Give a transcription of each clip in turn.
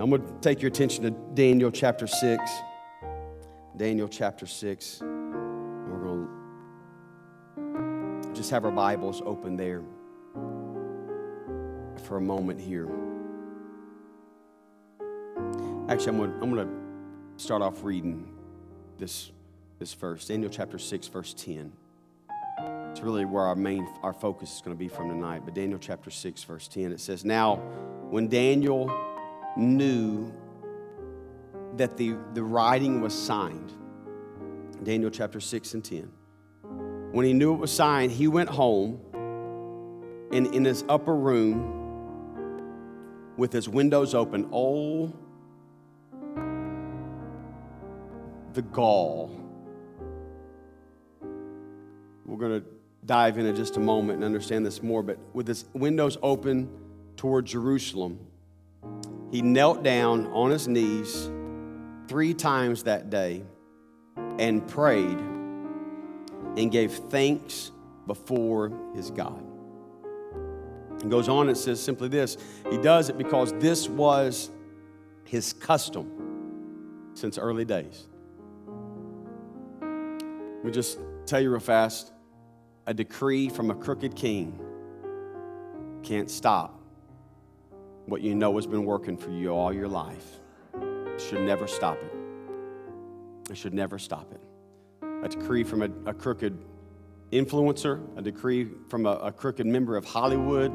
I'm going to take your attention to Daniel chapter 6. Daniel chapter 6. We're going to just have our Bibles open there for a moment here. Actually, I'm going, to, I'm going to start off reading this, this verse Daniel chapter 6, verse 10. It's really where our main our focus is going to be from tonight. But Daniel chapter 6, verse 10, it says, Now, when Daniel knew that the, the writing was signed, Daniel chapter 6 and 10. When he knew it was signed, he went home and in his upper room with his windows open. Oh, the gall. We're going to dive in in just a moment and understand this more, but with his windows open toward Jerusalem, he knelt down on his knees three times that day and prayed and gave thanks before his God. It goes on and says simply this He does it because this was his custom since early days. Let me just tell you real fast a decree from a crooked king can't stop what you know has been working for you all your life. Should never stop it. It should never stop it. A decree from a, a crooked influencer, a decree from a, a crooked member of Hollywood,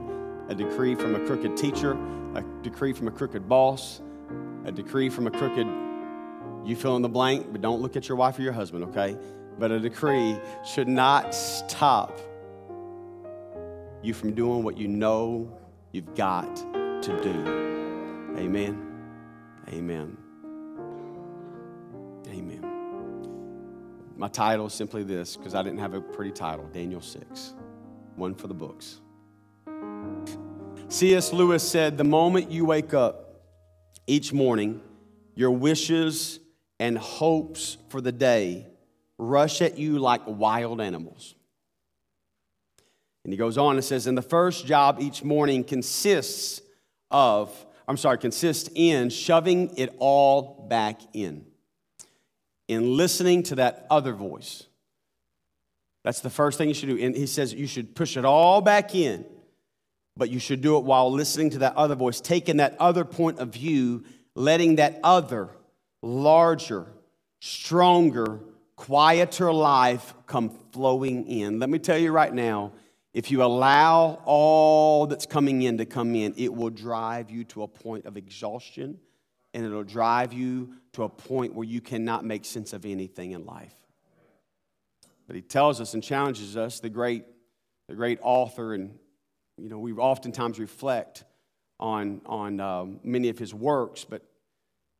a decree from a crooked teacher, a decree from a crooked boss, a decree from a crooked, you fill in the blank, but don't look at your wife or your husband, okay? but a decree should not stop you from doing what you know you've got to do. Amen. Amen. Amen. My title is simply this because I didn't have a pretty title Daniel 6, one for the books. C.S. Lewis said, The moment you wake up each morning, your wishes and hopes for the day rush at you like wild animals. And he goes on and says, and the first job each morning consists of, I'm sorry, consists in shoving it all back in, in listening to that other voice. That's the first thing you should do. And he says you should push it all back in, but you should do it while listening to that other voice, taking that other point of view, letting that other, larger, stronger, quieter life come flowing in. Let me tell you right now, if you allow all that's coming in to come in, it will drive you to a point of exhaustion and it'll drive you to a point where you cannot make sense of anything in life. But he tells us and challenges us, the great, the great author, and you know, we oftentimes reflect on, on um, many of his works, but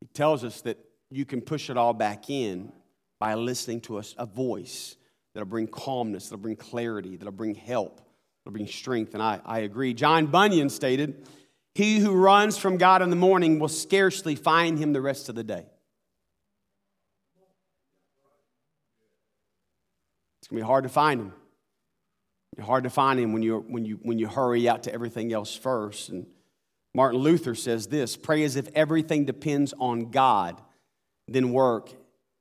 he tells us that you can push it all back in by listening to a, a voice that'll bring calmness, that'll bring clarity, that'll bring help, that'll bring strength. And I, I agree. John Bunyan stated, He who runs from God in the morning will scarcely find him the rest of the day. It's going to be hard to find him. It's hard to find him when you, when, you, when you hurry out to everything else first. And Martin Luther says this pray as if everything depends on God, then work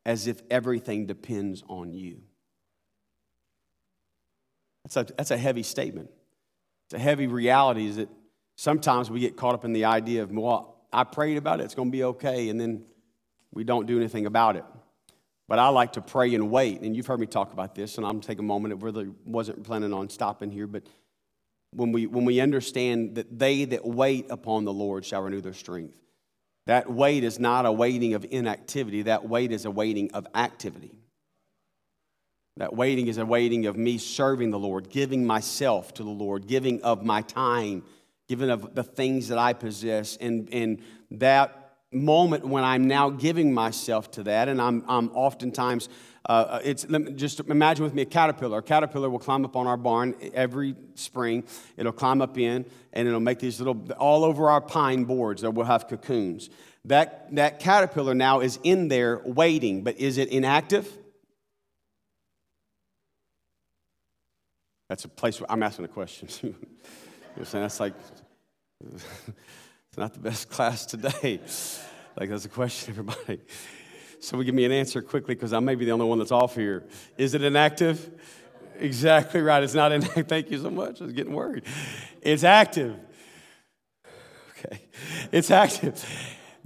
as if everything depends on you. That's a, that's a heavy statement. It's a heavy reality is that sometimes we get caught up in the idea of, well, I prayed about it, it's going to be okay, and then we don't do anything about it. But I like to pray and wait, and you've heard me talk about this, and I'm take a moment. It really wasn't planning on stopping here, but when we, when we understand that they that wait upon the Lord shall renew their strength. That wait is not a waiting of inactivity, that wait is a waiting of activity. That waiting is a waiting of me serving the Lord, giving myself to the Lord, giving of my time, giving of the things that I possess. And, and that moment when I'm now giving myself to that, and I'm, I'm oftentimes uh, it's just imagine with me a caterpillar. A caterpillar will climb up on our barn every spring. It'll climb up in and it'll make these little all over our pine boards that will have cocoons. That that caterpillar now is in there waiting, but is it inactive? That's a place where I'm asking a question. you know what I'm saying? That's like It's not the best class today. like, that's a question, everybody. So, give me an answer quickly because I may be the only one that's off here. Is it inactive? Exactly right. It's not inactive. Thank you so much. I was getting worried. It's active. Okay. It's active.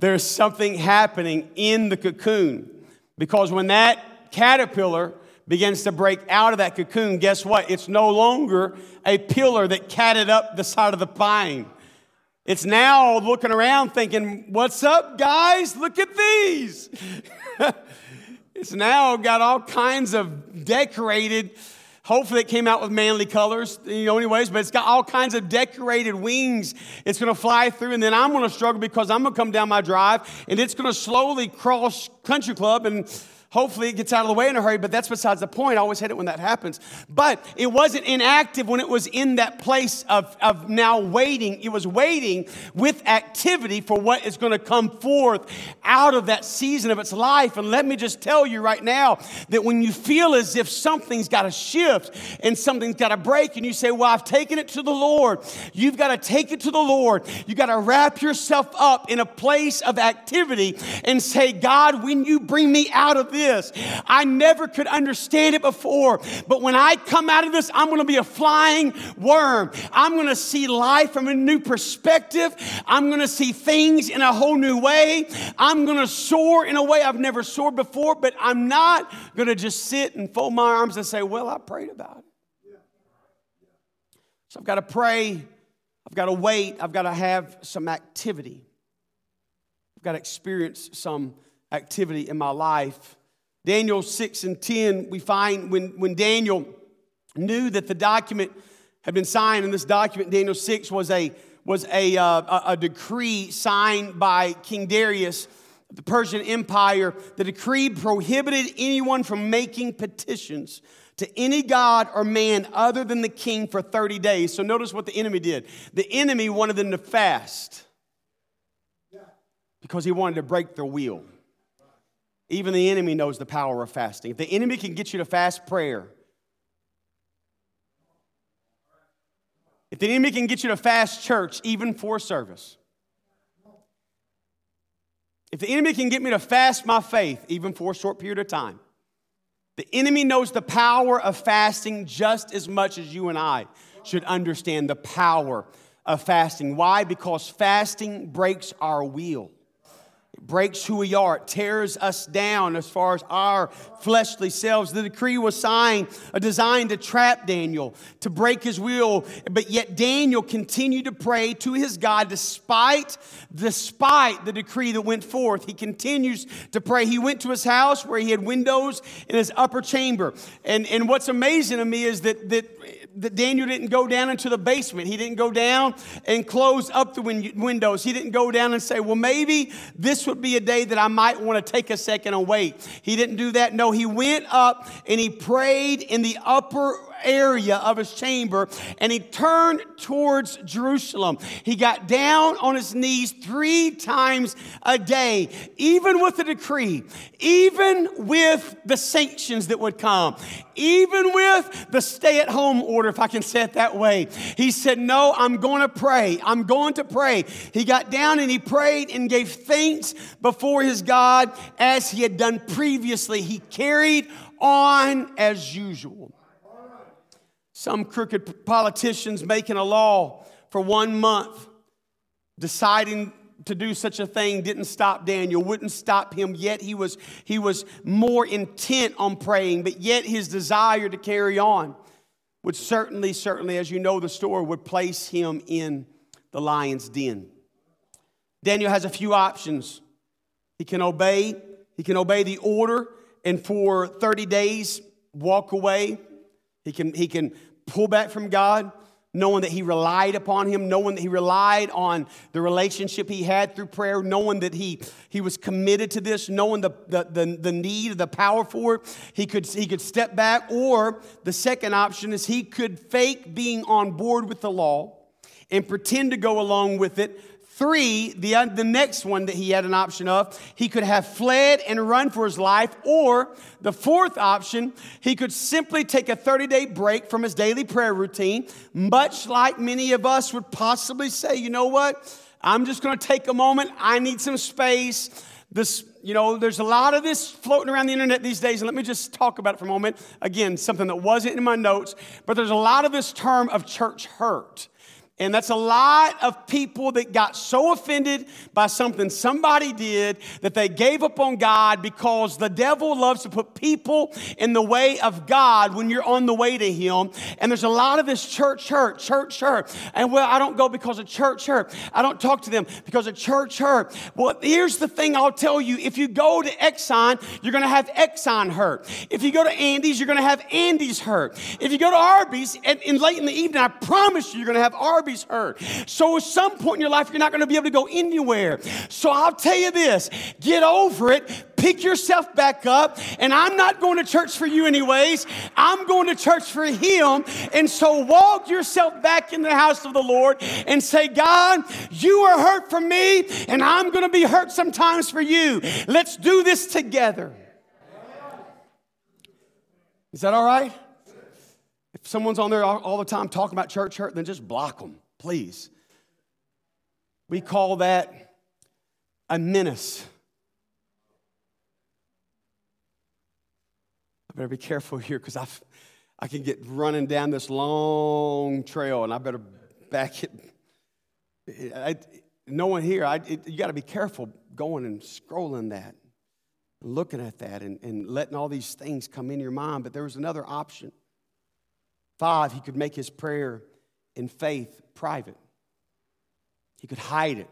There's something happening in the cocoon because when that caterpillar begins to break out of that cocoon, guess what? It's no longer a pillar that catted up the side of the pine. It's now looking around thinking, What's up, guys? Look at these. it's now got all kinds of decorated Hopefully, it came out with manly colors, you know, anyways, but it's got all kinds of decorated wings. It's to fly through, and then I'm to struggle because I'm to come down my drive, and it's to slowly cross Country Club and Hopefully, it gets out of the way in a hurry, but that's besides the point. I always hate it when that happens. But it wasn't inactive when it was in that place of, of now waiting. It was waiting with activity for what is going to come forth out of that season of its life. And let me just tell you right now that when you feel as if something's got to shift and something's got to break, and you say, Well, I've taken it to the Lord, you've got to take it to the Lord. You've got to wrap yourself up in a place of activity and say, God, when you bring me out of this. I never could understand it before, but when I come out of this, I'm going to be a flying worm. I'm going to see life from a new perspective. I'm going to see things in a whole new way. I'm going to soar in a way I've never soared before, but I'm not going to just sit and fold my arms and say, Well, I prayed about it. So I've got to pray. I've got to wait. I've got to have some activity. I've got to experience some activity in my life. Daniel 6 and 10, we find when, when Daniel knew that the document had been signed, and this document, Daniel 6, was a, was a, uh, a decree signed by King Darius of the Persian Empire. The decree prohibited anyone from making petitions to any god or man other than the king for 30 days. So notice what the enemy did. The enemy wanted them to fast because he wanted to break their will. Even the enemy knows the power of fasting. If the enemy can get you to fast prayer, if the enemy can get you to fast church, even for service, if the enemy can get me to fast my faith, even for a short period of time, the enemy knows the power of fasting just as much as you and I should understand the power of fasting. Why? Because fasting breaks our will. Breaks who we are. It tears us down as far as our fleshly selves. The decree was signed, uh, designed to trap Daniel, to break his will. But yet Daniel continued to pray to his God despite, despite the decree that went forth. He continues to pray. He went to his house where he had windows in his upper chamber. And, and what's amazing to me is that, that that Daniel didn't go down into the basement. He didn't go down and close up the win- windows. He didn't go down and say, well, maybe this would be a day that I might want to take a second and wait. He didn't do that. No, he went up and he prayed in the upper area of his chamber and he turned towards Jerusalem. He got down on his knees three times a day, even with the decree, even with the sanctions that would come, even with the stay at home order, if I can say it that way. He said, No, I'm going to pray. I'm going to pray. He got down and he prayed and gave thanks before his God as he had done previously. He carried on as usual. Some crooked politicians making a law for one month, deciding to do such a thing didn't stop Daniel, wouldn't stop him, yet he was, he was more intent on praying, but yet his desire to carry on would certainly, certainly, as you know the story, would place him in the lion's den. Daniel has a few options. He can obey, he can obey the order and for 30 days walk away. He can, he can pull back from God, knowing that he relied upon him, knowing that he relied on the relationship he had through prayer, knowing that he, he was committed to this, knowing the, the, the, the need, the power for it. He could, he could step back, or the second option is he could fake being on board with the law and pretend to go along with it Three, the, uh, the next one that he had an option of, he could have fled and run for his life. Or the fourth option, he could simply take a 30 day break from his daily prayer routine, much like many of us would possibly say, you know what? I'm just going to take a moment. I need some space. This, you know, there's a lot of this floating around the internet these days, and let me just talk about it for a moment. Again, something that wasn't in my notes, but there's a lot of this term of church hurt. And that's a lot of people that got so offended by something somebody did that they gave up on God because the devil loves to put people in the way of God when you're on the way to Him. And there's a lot of this church hurt, church hurt. And well, I don't go because of church hurt. I don't talk to them because of church hurt. Well, here's the thing I'll tell you if you go to Exxon, you're going to have Exxon hurt. If you go to Andy's, you're going to have Andy's hurt. If you go to Arby's and, and late in the evening, I promise you, you're going to have Arby's Arby's hurt. So at some point in your life, you're not going to be able to go anywhere. So I'll tell you this get over it, pick yourself back up, and I'm not going to church for you anyways. I'm going to church for Him. And so walk yourself back in the house of the Lord and say, God, you are hurt for me, and I'm going to be hurt sometimes for you. Let's do this together. Is that all right? If someone's on there all, all, the time talking about church hurt, then just block them, please. We call that a menace. I better be careful here because I I can get running down this long trail and I better back it. I, no one here, I, it, you got to be careful going and scrolling that, looking at that, and, and letting all these things come in your mind. But there was another option. Five, he could make his prayer in faith private. He could hide it.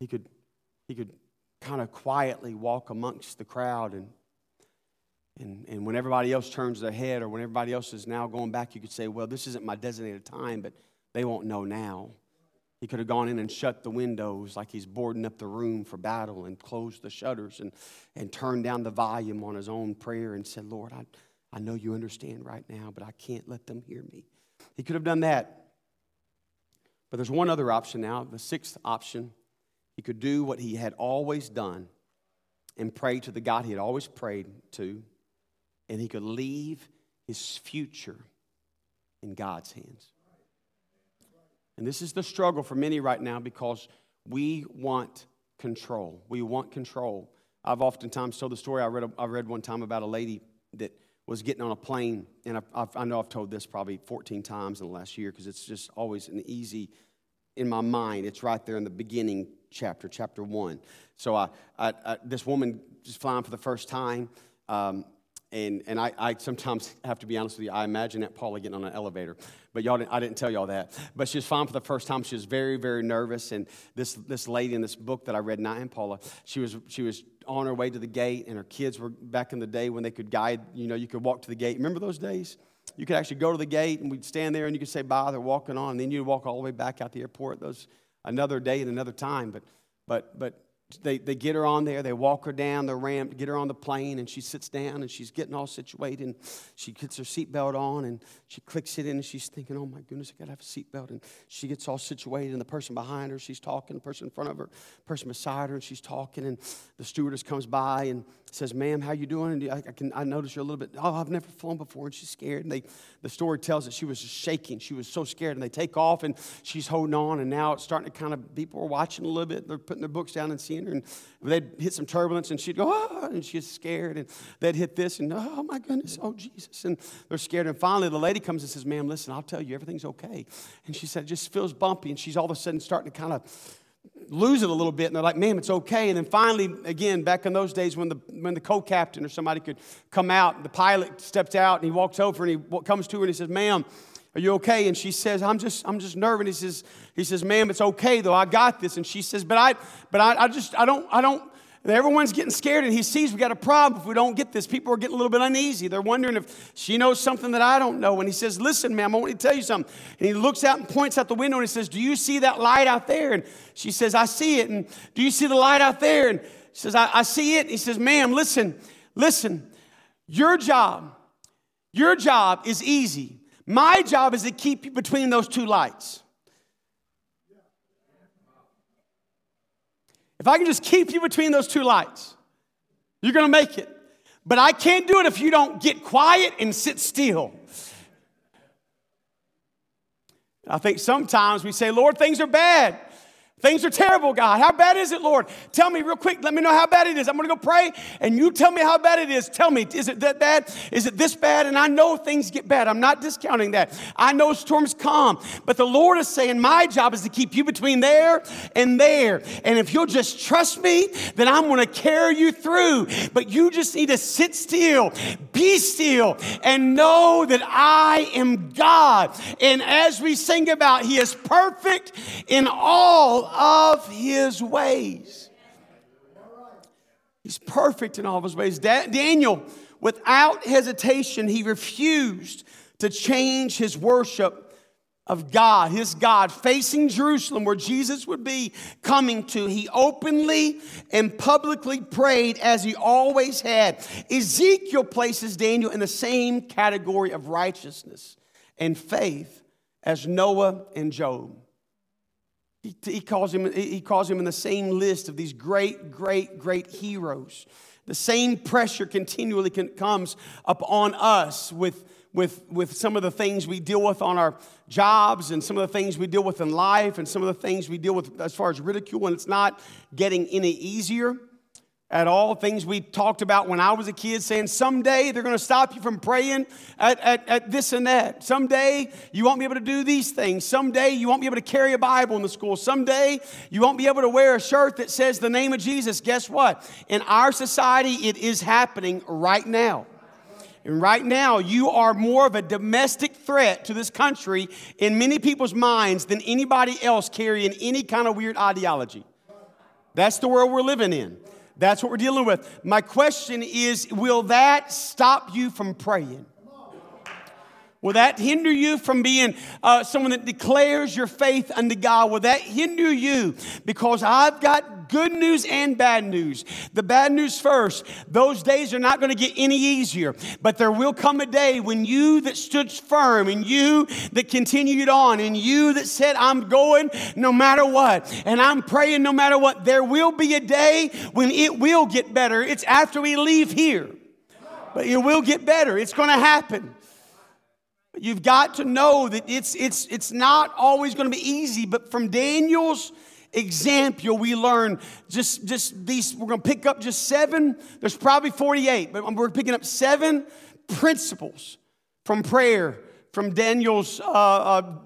He could, he could kind of quietly walk amongst the crowd and and, and when everybody else turns their head or when everybody else is now going back, you could say, Well, this isn't my designated time, but they won't know now. He could have gone in and shut the windows like he's boarding up the room for battle and closed the shutters and, and turned down the volume on his own prayer and said, Lord, I, I know you understand right now, but I can't let them hear me. He could have done that. But there's one other option now, the sixth option. He could do what he had always done and pray to the God he had always prayed to, and he could leave his future in God's hands. And this is the struggle for many right now because we want control. We want control. I've oftentimes told the story I read, I read one time about a lady that was getting on a plane, and I, I know I've told this probably 14 times in the last year because it's just always an easy, in my mind, it's right there in the beginning chapter, chapter one. So I, I, I this woman is flying for the first time, um, and, and I, I, sometimes have to be honest with you, I imagine that Paula getting on an elevator. But y'all didn't, I didn't tell y'all that. But she was fine for the first time. She was very, very nervous. And this, this lady in this book that I read, Not and Paula, she was, she was on her way to the gate, and her kids were back in the day when they could guide, you know, you could walk to the gate. Remember those days? You could actually go to the gate, and we'd stand there, and you could say bye. They're walking on, and then you'd walk all the way back out the airport. Those another day and another time. But, but, but they, they get her on there, they walk her down the ramp, get her on the plane, and she sits down and she's getting all situated. And she gets her seatbelt on and she clicks it in and she's thinking, oh my goodness, I gotta have a seatbelt. And she gets all situated, and the person behind her, she's talking, the person in front of her, person beside her, and she's talking. And the stewardess comes by and says, ma'am, how you doing? And I, I can, I notice you're a little bit, oh, I've never flown before. And she's scared. And they, the story tells that she was just shaking. She was so scared. And they take off and she's holding on. And now it's starting to kind of, people are watching a little bit. They're putting their books down and seeing her. And they'd hit some turbulence and she'd go, oh, and she's scared. And they'd hit this and, oh my goodness, oh Jesus. And they're scared. And finally the lady comes and says, ma'am, listen, I'll tell you, everything's okay. And she said, it just feels bumpy. And she's all of a sudden starting to kind of, lose it a little bit and they're like ma'am it's okay and then finally again back in those days when the when the co-captain or somebody could come out the pilot steps out and he walks over and he comes to her and he says ma'am are you okay and she says i'm just i'm just nervous he says he says ma'am it's okay though i got this and she says but i but i, I just i don't i don't everyone's getting scared and he sees we got a problem if we don't get this. People are getting a little bit uneasy. They're wondering if she knows something that I don't know. And he says, Listen, ma'am, I want to tell you something. And he looks out and points out the window and he says, Do you see that light out there? And she says, I see it. And do you see the light out there? And she says, I, I see it. And he says, Ma'am, listen, listen, your job, your job is easy. My job is to keep you between those two lights. If I can just keep you between those two lights, you're going to make it. But I can't do it if you don't get quiet and sit still. I think sometimes we say, Lord, things are bad. Things are terrible, God. How bad is it, Lord? Tell me real quick. Let me know how bad it is. I'm going to go pray and you tell me how bad it is. Tell me, is it that bad? Is it this bad? And I know things get bad. I'm not discounting that. I know storms come. But the Lord is saying, my job is to keep you between there and there. And if you'll just trust me, then I'm going to carry you through. But you just need to sit still, be still, and know that I am God. And as we sing about, He is perfect in all of his ways. He's perfect in all of his ways. Da- Daniel, without hesitation, he refused to change his worship of God, his God, facing Jerusalem where Jesus would be coming to. He openly and publicly prayed as he always had. Ezekiel places Daniel in the same category of righteousness and faith as Noah and Job. He, he, calls him, he calls him in the same list of these great, great, great heroes. The same pressure continually comes upon us with, with, with some of the things we deal with on our jobs and some of the things we deal with in life and some of the things we deal with as far as ridicule, and it's not getting any easier at all. Things we talked about when I was a kid, saying someday they're going to stop you from praying at, at, at, this and that. Someday you won't be able to do these things. Someday you won't be able to carry a Bible in the school. Someday you won't be able to wear a shirt that says the name of Jesus. Guess what? In our society, it is happening right now. And right now, you are more of a domestic threat to this country in many people's minds than anybody else carrying any kind of weird ideology. That's the world we're living in. That's what we're dealing with. My question is will that stop you from praying? Will that hinder you from being uh, someone that declares your faith unto God? Will that hinder you? Because I've got good news and bad news. The bad news first, those days are not going to get any easier, but there will come a day when you that stood firm and you that continued on and you that said, I'm going no matter what and I'm praying no matter what, there will be a day when it will get better. It's after we leave here, but it will get better. It's going to happen. You've got to know that it's, it's, it's not always going to be easy, but from Daniel's example, we learn just, just these, we're going to pick up just seven, there's probably 48, but we're picking up seven principles from prayer, from Daniel's uh, uh,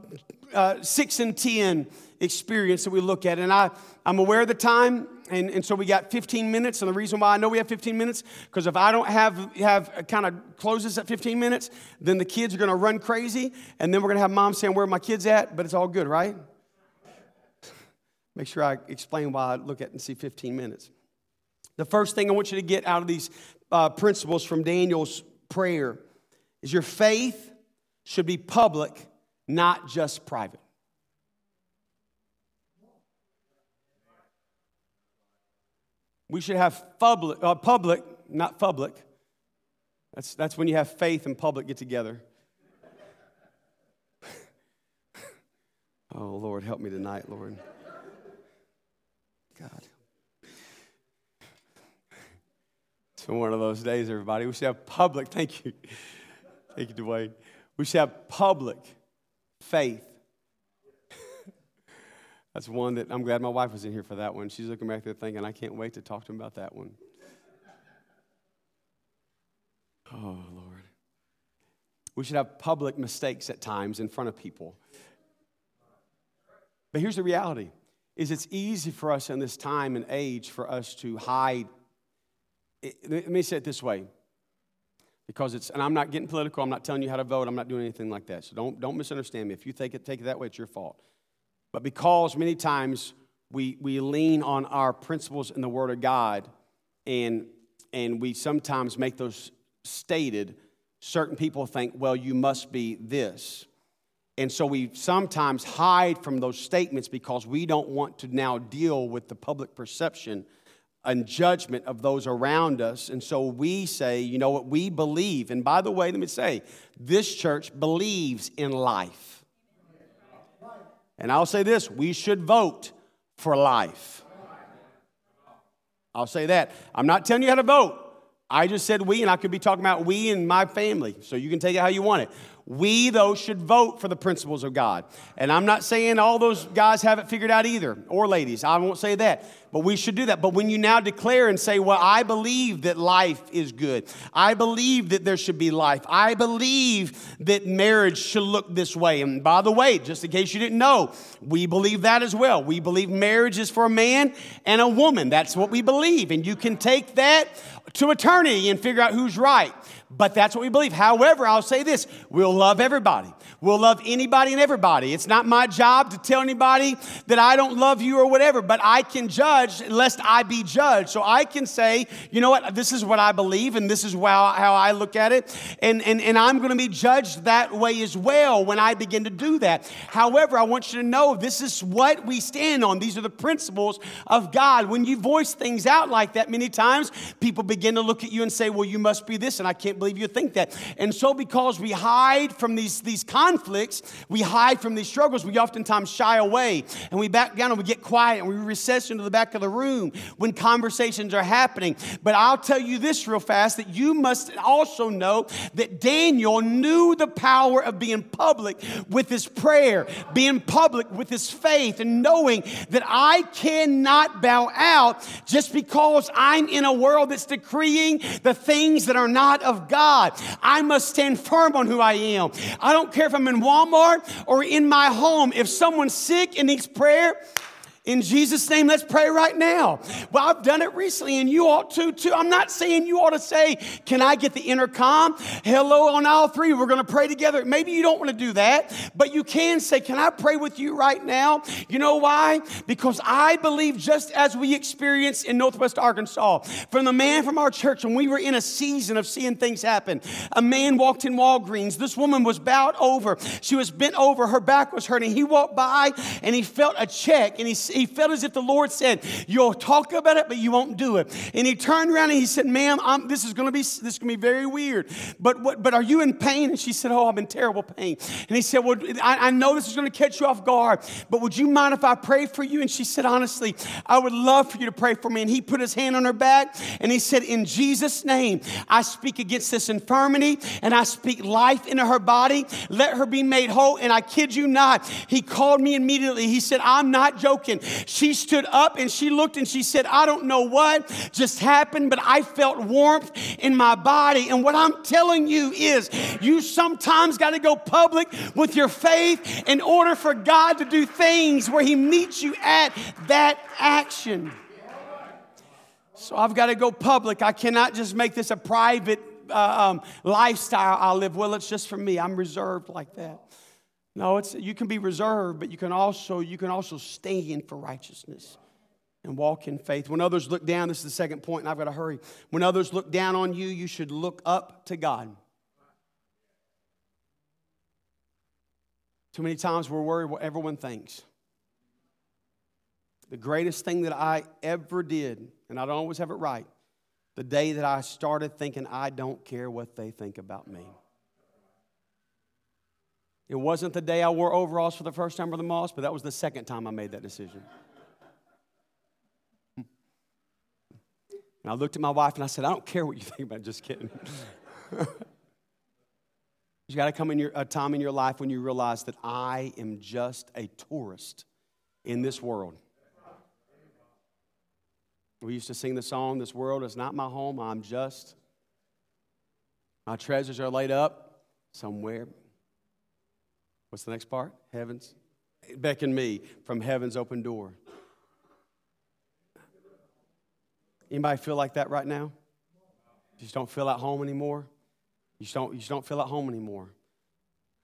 uh, 6 and 10 experience that we look at. And I, I'm aware of the time, and, and so we got 15 minutes. And the reason why I know we have 15 minutes, because if I don't have, have kind of closes at 15 minutes, then the kids are going to run crazy. And then we're going to have mom saying, Where are my kids at? But it's all good, right? Make sure I explain why I look at and see 15 minutes. The first thing I want you to get out of these uh, principles from Daniel's prayer is your faith should be public, not just private. We should have public, uh, public not public. That's, that's when you have faith and public get together. oh, Lord, help me tonight, Lord. God. Been one of those days, everybody. We should have public, thank you. Thank you, Dwayne. We should have public faith that's one that I'm glad my wife was in here for that one. She's looking back there thinking, I can't wait to talk to him about that one. Oh, Lord. We should have public mistakes at times in front of people. But here's the reality is it's easy for us in this time and age for us to hide. Let me say it this way. Because it's, and I'm not getting political, I'm not telling you how to vote, I'm not doing anything like that. So don't, don't misunderstand me. If you take it, take it that way, it's your fault. But because many times we, we lean on our principles in the Word of God and, and we sometimes make those stated, certain people think, well, you must be this. And so we sometimes hide from those statements because we don't want to now deal with the public perception and judgment of those around us. And so we say, you know what, we believe. And by the way, let me say, this church believes in life. And I'll say this we should vote for life. I'll say that. I'm not telling you how to vote. I just said we, and I could be talking about we and my family, so you can take it how you want it. We, though, should vote for the principles of God. And I'm not saying all those guys have it figured out either, or ladies. I won't say that. But we should do that. But when you now declare and say, Well, I believe that life is good, I believe that there should be life, I believe that marriage should look this way. And by the way, just in case you didn't know, we believe that as well. We believe marriage is for a man and a woman. That's what we believe. And you can take that to eternity and figure out who's right. But that's what we believe. However, I'll say this we'll love everybody. We'll love anybody and everybody. It's not my job to tell anybody that I don't love you or whatever, but I can judge lest I be judged. So I can say, you know what, this is what I believe and this is how, how I look at it. And, and, and I'm going to be judged that way as well when I begin to do that. However, I want you to know this is what we stand on. These are the principles of God. When you voice things out like that, many times people begin to look at you and say, well, you must be this, and I can't believe you think that. And so because we hide from these, these conflicts, we hide from these struggles, we oftentimes shy away and we back down and we get quiet and we recess into the back of the room when conversations are happening. But I'll tell you this real fast that you must also know that Daniel knew the power of being public with his prayer, being public with his faith, and knowing that I cannot bow out just because I'm in a world that's decreeing the things that are not of God. I must stand firm on who I am. I don't care if In Walmart or in my home. If someone's sick and needs prayer, in Jesus' name, let's pray right now. Well, I've done it recently, and you ought to too. I'm not saying you ought to say, Can I get the intercom? Hello on all three. We're going to pray together. Maybe you don't want to do that, but you can say, Can I pray with you right now? You know why? Because I believe just as we experienced in Northwest Arkansas, from the man from our church, and we were in a season of seeing things happen. A man walked in Walgreens. This woman was bowed over. She was bent over. Her back was hurting. He walked by and he felt a check and he he felt as if the Lord said, You'll talk about it, but you won't do it. And he turned around and he said, Ma'am, I'm, this is gonna be this is gonna be very weird. But what but are you in pain? And she said, Oh, I'm in terrible pain. And he said, Well, I, I know this is gonna catch you off guard, but would you mind if I pray for you? And she said, Honestly, I would love for you to pray for me. And he put his hand on her back and he said, In Jesus' name, I speak against this infirmity and I speak life into her body. Let her be made whole. And I kid you not, he called me immediately. He said, I'm not joking. She stood up and she looked and she said, I don't know what just happened, but I felt warmth in my body. And what I'm telling you is, you sometimes got to go public with your faith in order for God to do things where He meets you at that action. So I've got to go public. I cannot just make this a private uh, um, lifestyle I live. Well, it's just for me. I'm reserved like that. No, it's you can be reserved, but you can also you can also stand for righteousness and walk in faith. When others look down, this is the second point, and I've got to hurry. When others look down on you, you should look up to God. Too many times we're worried what everyone thinks. The greatest thing that I ever did, and I don't always have it right, the day that I started thinking, I don't care what they think about me. It wasn't the day I wore overalls for the first time the mosque, but that was the second time I made that decision. And I looked at my wife and I said, I don't care what you think about it. Just kidding. you got to come in your, a time in your life when you realize that I am just a tourist in this world. We used to sing the song, This world is not my home, I'm just. My treasures are laid up somewhere What's the next part? Heavens. Beckon me from heaven's open door. Anybody feel like that right now? You just don't feel at home anymore? You just don't, you just don't feel at home anymore.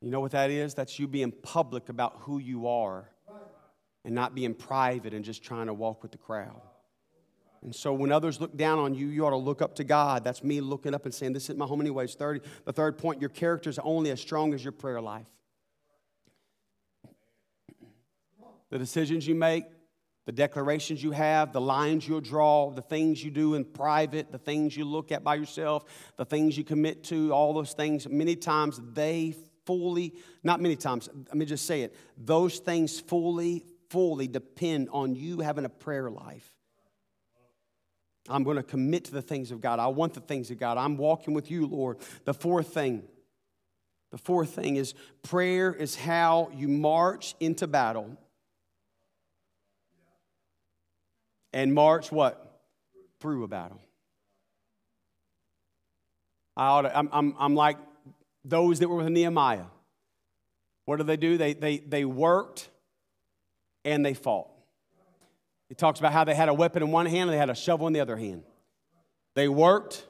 You know what that is? That's you being public about who you are and not being private and just trying to walk with the crowd. And so when others look down on you, you ought to look up to God. That's me looking up and saying, This isn't my home, anyways. 30. The third point, your character is only as strong as your prayer life. The decisions you make, the declarations you have, the lines you'll draw, the things you do in private, the things you look at by yourself, the things you commit to, all those things, many times they fully, not many times, let me just say it, those things fully, fully depend on you having a prayer life. I'm going to commit to the things of God. I want the things of God. I'm walking with you, Lord. The fourth thing The fourth thing is prayer is how you march into battle. And march what? Through a battle. I ought to, I'm, I'm, I'm like those that were with Nehemiah. What did they do? They, they, they worked and they fought. He talks about how they had a weapon in one hand and they had a shovel in the other hand. They worked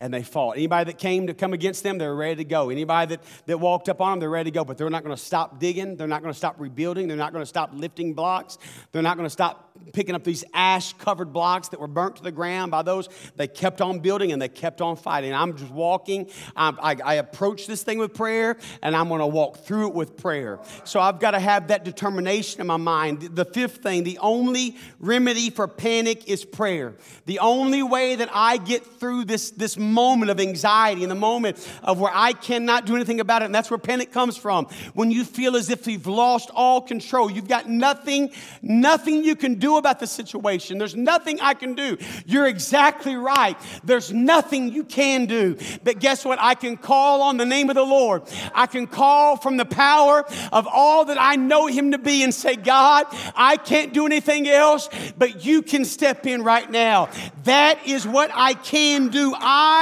and they fought. Anybody that came to come against them, they were ready to go. Anybody that, that walked up on them, they're ready to go. But they're not going to stop digging. They're not going to stop rebuilding. They're not going to stop lifting blocks. They're not going to stop picking up these ash covered blocks that were burnt to the ground by those. They kept on building and they kept on fighting. I'm just walking. I, I, I approach this thing with prayer and I'm going to walk through it with prayer. So I've got to have that determination in my mind. The fifth thing, the only remedy for panic is prayer. The only way that I get through this, this moment of anxiety, in the moment of where I cannot do anything about it. And that's where panic comes from. When you feel as if you've lost all control, you've got nothing, nothing you can do about the situation. There's nothing I can do. You're exactly right. There's nothing you can do. But guess what? I can call on the name of the Lord. I can call from the power of all that I know Him to be and say, God, I can't do anything else, but you can step in right now. That is what I can do. I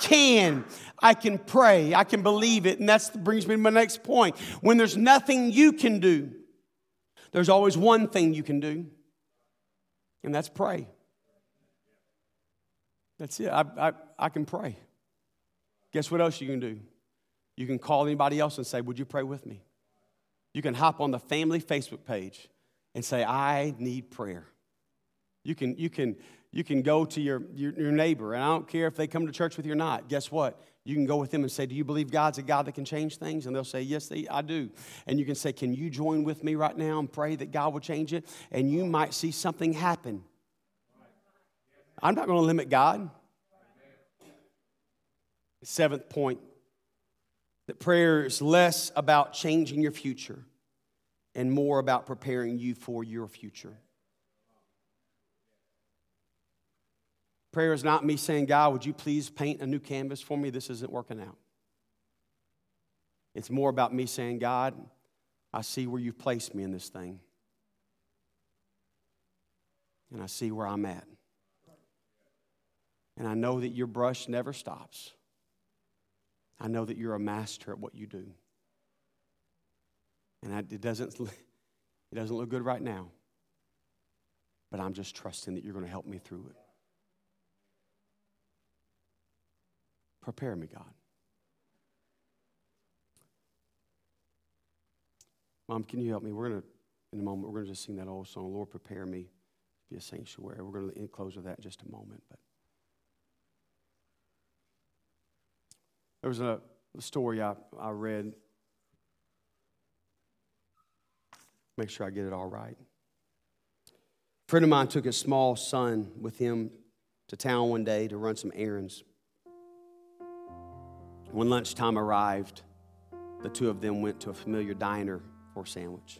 can. I can pray. I can believe it. And that brings me to my next point. When there's nothing you can do, there's always one thing you can do, and that's pray. That's it. I, I, I can pray. Guess what else you can do? You can call anybody else and say, Would you pray with me? You can hop on the family Facebook page and say, I need prayer. You can, you can, you can go to your, your, your, neighbor, and I don't care if they come to church with you or not. Guess what? You can go with them and say, Do you believe God's a God that can change things? And they'll say, Yes, they, I do. And you can say, Can you join with me right now and pray that God will change it? And you might see something happen. I'm not going to limit God. Seventh point that prayer is less about changing your future and more about preparing you for your future. Prayer is not me saying, God, would you please paint a new canvas for me? This isn't working out. It's more about me saying, God, I see where you've placed me in this thing. And I see where I'm at. And I know that your brush never stops. I know that you're a master at what you do. And I, it, doesn't, it doesn't look good right now. But I'm just trusting that you're going to help me through it. Prepare me, God. Mom, can you help me? We're going to, in a moment, we're going to just sing that old song, Lord, prepare me to be a sanctuary. We're going to close with that in just a moment. But there was a, story I, I read. Make sure I get it all right. A friend of mine took his small son with him to town one day to run some errands. When lunchtime arrived, the two of them went to a familiar diner for a sandwich.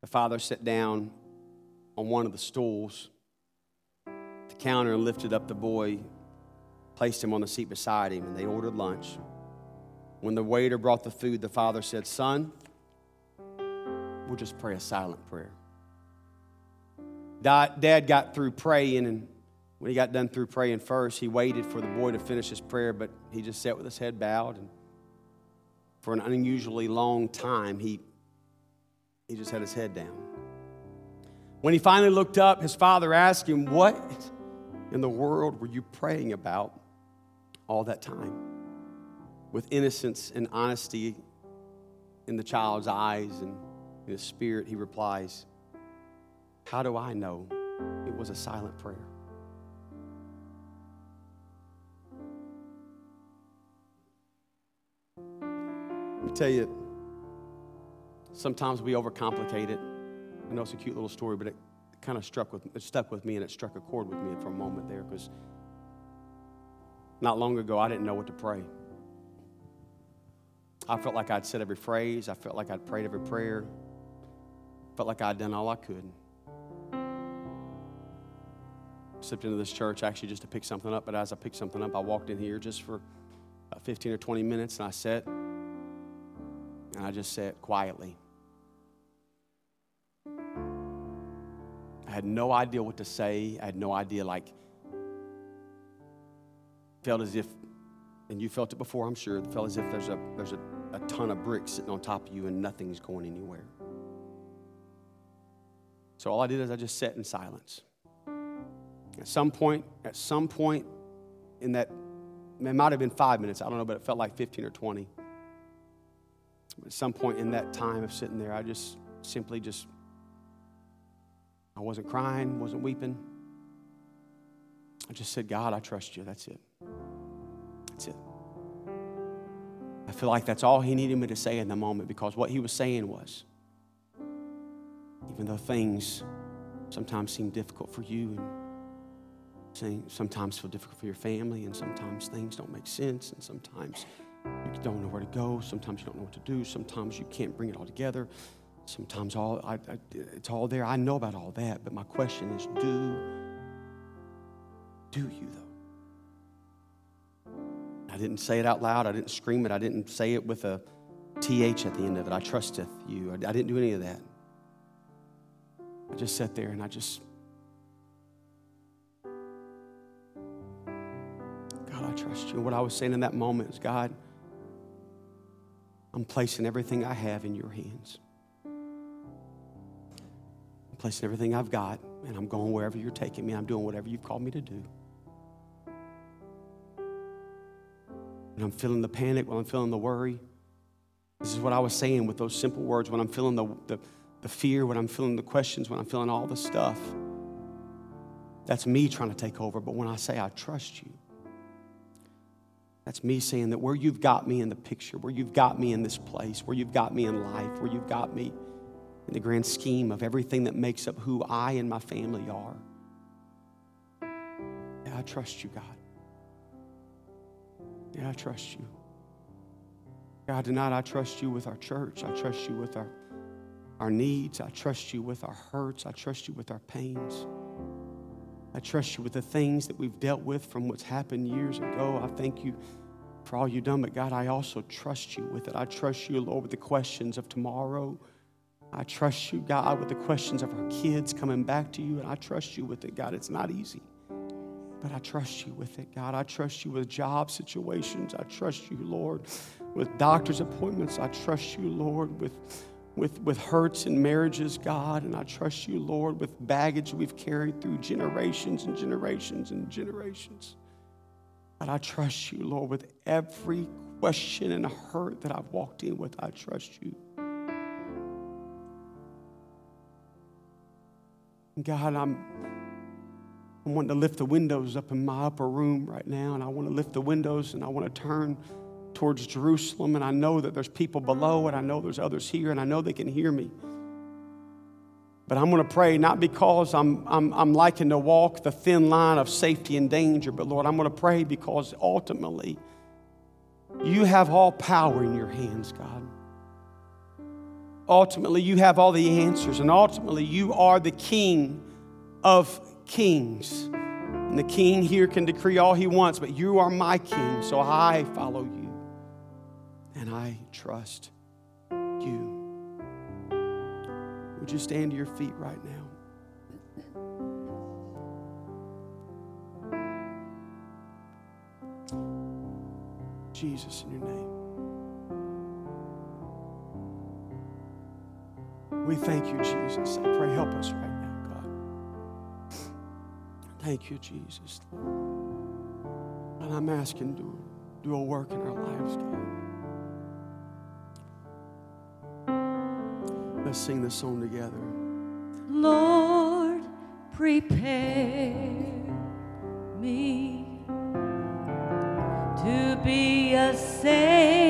The father sat down on one of the stools the counter and lifted up the boy, placed him on the seat beside him, and they ordered lunch. When the waiter brought the food, the father said, Son, we'll just pray a silent prayer. Dad got through praying and when he got done through praying first, he waited for the boy to finish his prayer, but he just sat with his head bowed. And for an unusually long time, he, he just had his head down. When he finally looked up, his father asked him, What in the world were you praying about all that time? With innocence and honesty in the child's eyes and in his spirit, he replies, How do I know it was a silent prayer? Tell you, sometimes we overcomplicate it. I know it's a cute little story, but it kind of struck with it stuck with me and it struck a chord with me for a moment there because not long ago I didn't know what to pray. I felt like I'd said every phrase. I felt like I'd prayed every prayer. Felt like I'd done all I could. Slipped into this church actually just to pick something up, but as I picked something up, I walked in here just for 15 or 20 minutes, and I sat and I just sat quietly. I had no idea what to say. I had no idea, like, felt as if, and you felt it before, I'm sure, felt as if there's a, there's a, a ton of bricks sitting on top of you and nothing's going anywhere. So all I did is I just sat in silence. At some point, at some point in that, it might have been five minutes, I don't know, but it felt like 15 or 20. At some point in that time of sitting there, I just simply just, I wasn't crying, wasn't weeping. I just said, God, I trust you. That's it. That's it. I feel like that's all he needed me to say in the moment because what he was saying was, even though things sometimes seem difficult for you and sometimes feel difficult for your family and sometimes things don't make sense and sometimes you don't know where to go. Sometimes you don't know what to do. Sometimes you can't bring it all together. Sometimes all I, I, it's all there. I know about all that but my question is do do you though? I didn't say it out loud. I didn't scream it. I didn't say it with a th at the end of it. I trusteth you. I, I didn't do any of that. I just sat there and I just, God, I trust you. What I was saying in that moment is, God, I'm placing everything I have in your hands. I'm placing everything I've got, and I'm going wherever you're taking me. I'm doing whatever you've called me to do. And I'm feeling the panic while I'm feeling the worry. This is what I was saying with those simple words when I'm feeling the, the the fear, when I'm feeling the questions, when I'm feeling all the stuff. That's me trying to take over. But when I say I trust you, that's me saying that where you've got me in the picture, where you've got me in this place, where you've got me in life, where you've got me in the grand scheme of everything that makes up who I and my family are. Yeah, I trust you, God. Yeah, I trust you. God, tonight I trust you with our church. I trust you with our our needs. I trust you with our hurts. I trust you with our pains. I trust you with the things that we've dealt with from what's happened years ago. I thank you for all you've done, but God, I also trust you with it. I trust you, Lord, with the questions of tomorrow. I trust you, God, with the questions of our kids coming back to you, and I trust you with it, God. It's not easy, but I trust you with it, God. I trust you with job situations. I trust you, Lord, with doctor's appointments. I trust you, Lord, with with, with hurts in marriages, God, and I trust you, Lord, with baggage we've carried through generations and generations and generations. But I trust you, Lord, with every question and hurt that I've walked in with, I trust you. God, I'm, I'm wanting to lift the windows up in my upper room right now, and I want to lift the windows and I want to turn towards Jerusalem, and I know that there's people below, and I know there's others here, and I know they can hear me. But I'm going to pray not because I'm, I'm, I'm liking to walk the thin line of safety and danger, but Lord, I'm going to pray because ultimately you have all power in your hands, God. Ultimately, you have all the answers, and ultimately, you are the King of kings. And the king here can decree all he wants, but you are my king, so I follow you and I trust you. Would you stand to your feet right now? Jesus, in your name. We thank you, Jesus. I pray, help us right now, God. Thank you, Jesus. And I'm asking, do, do a work in our lives, God. Let's sing this song together. Lord, prepare me to be a sanctuary.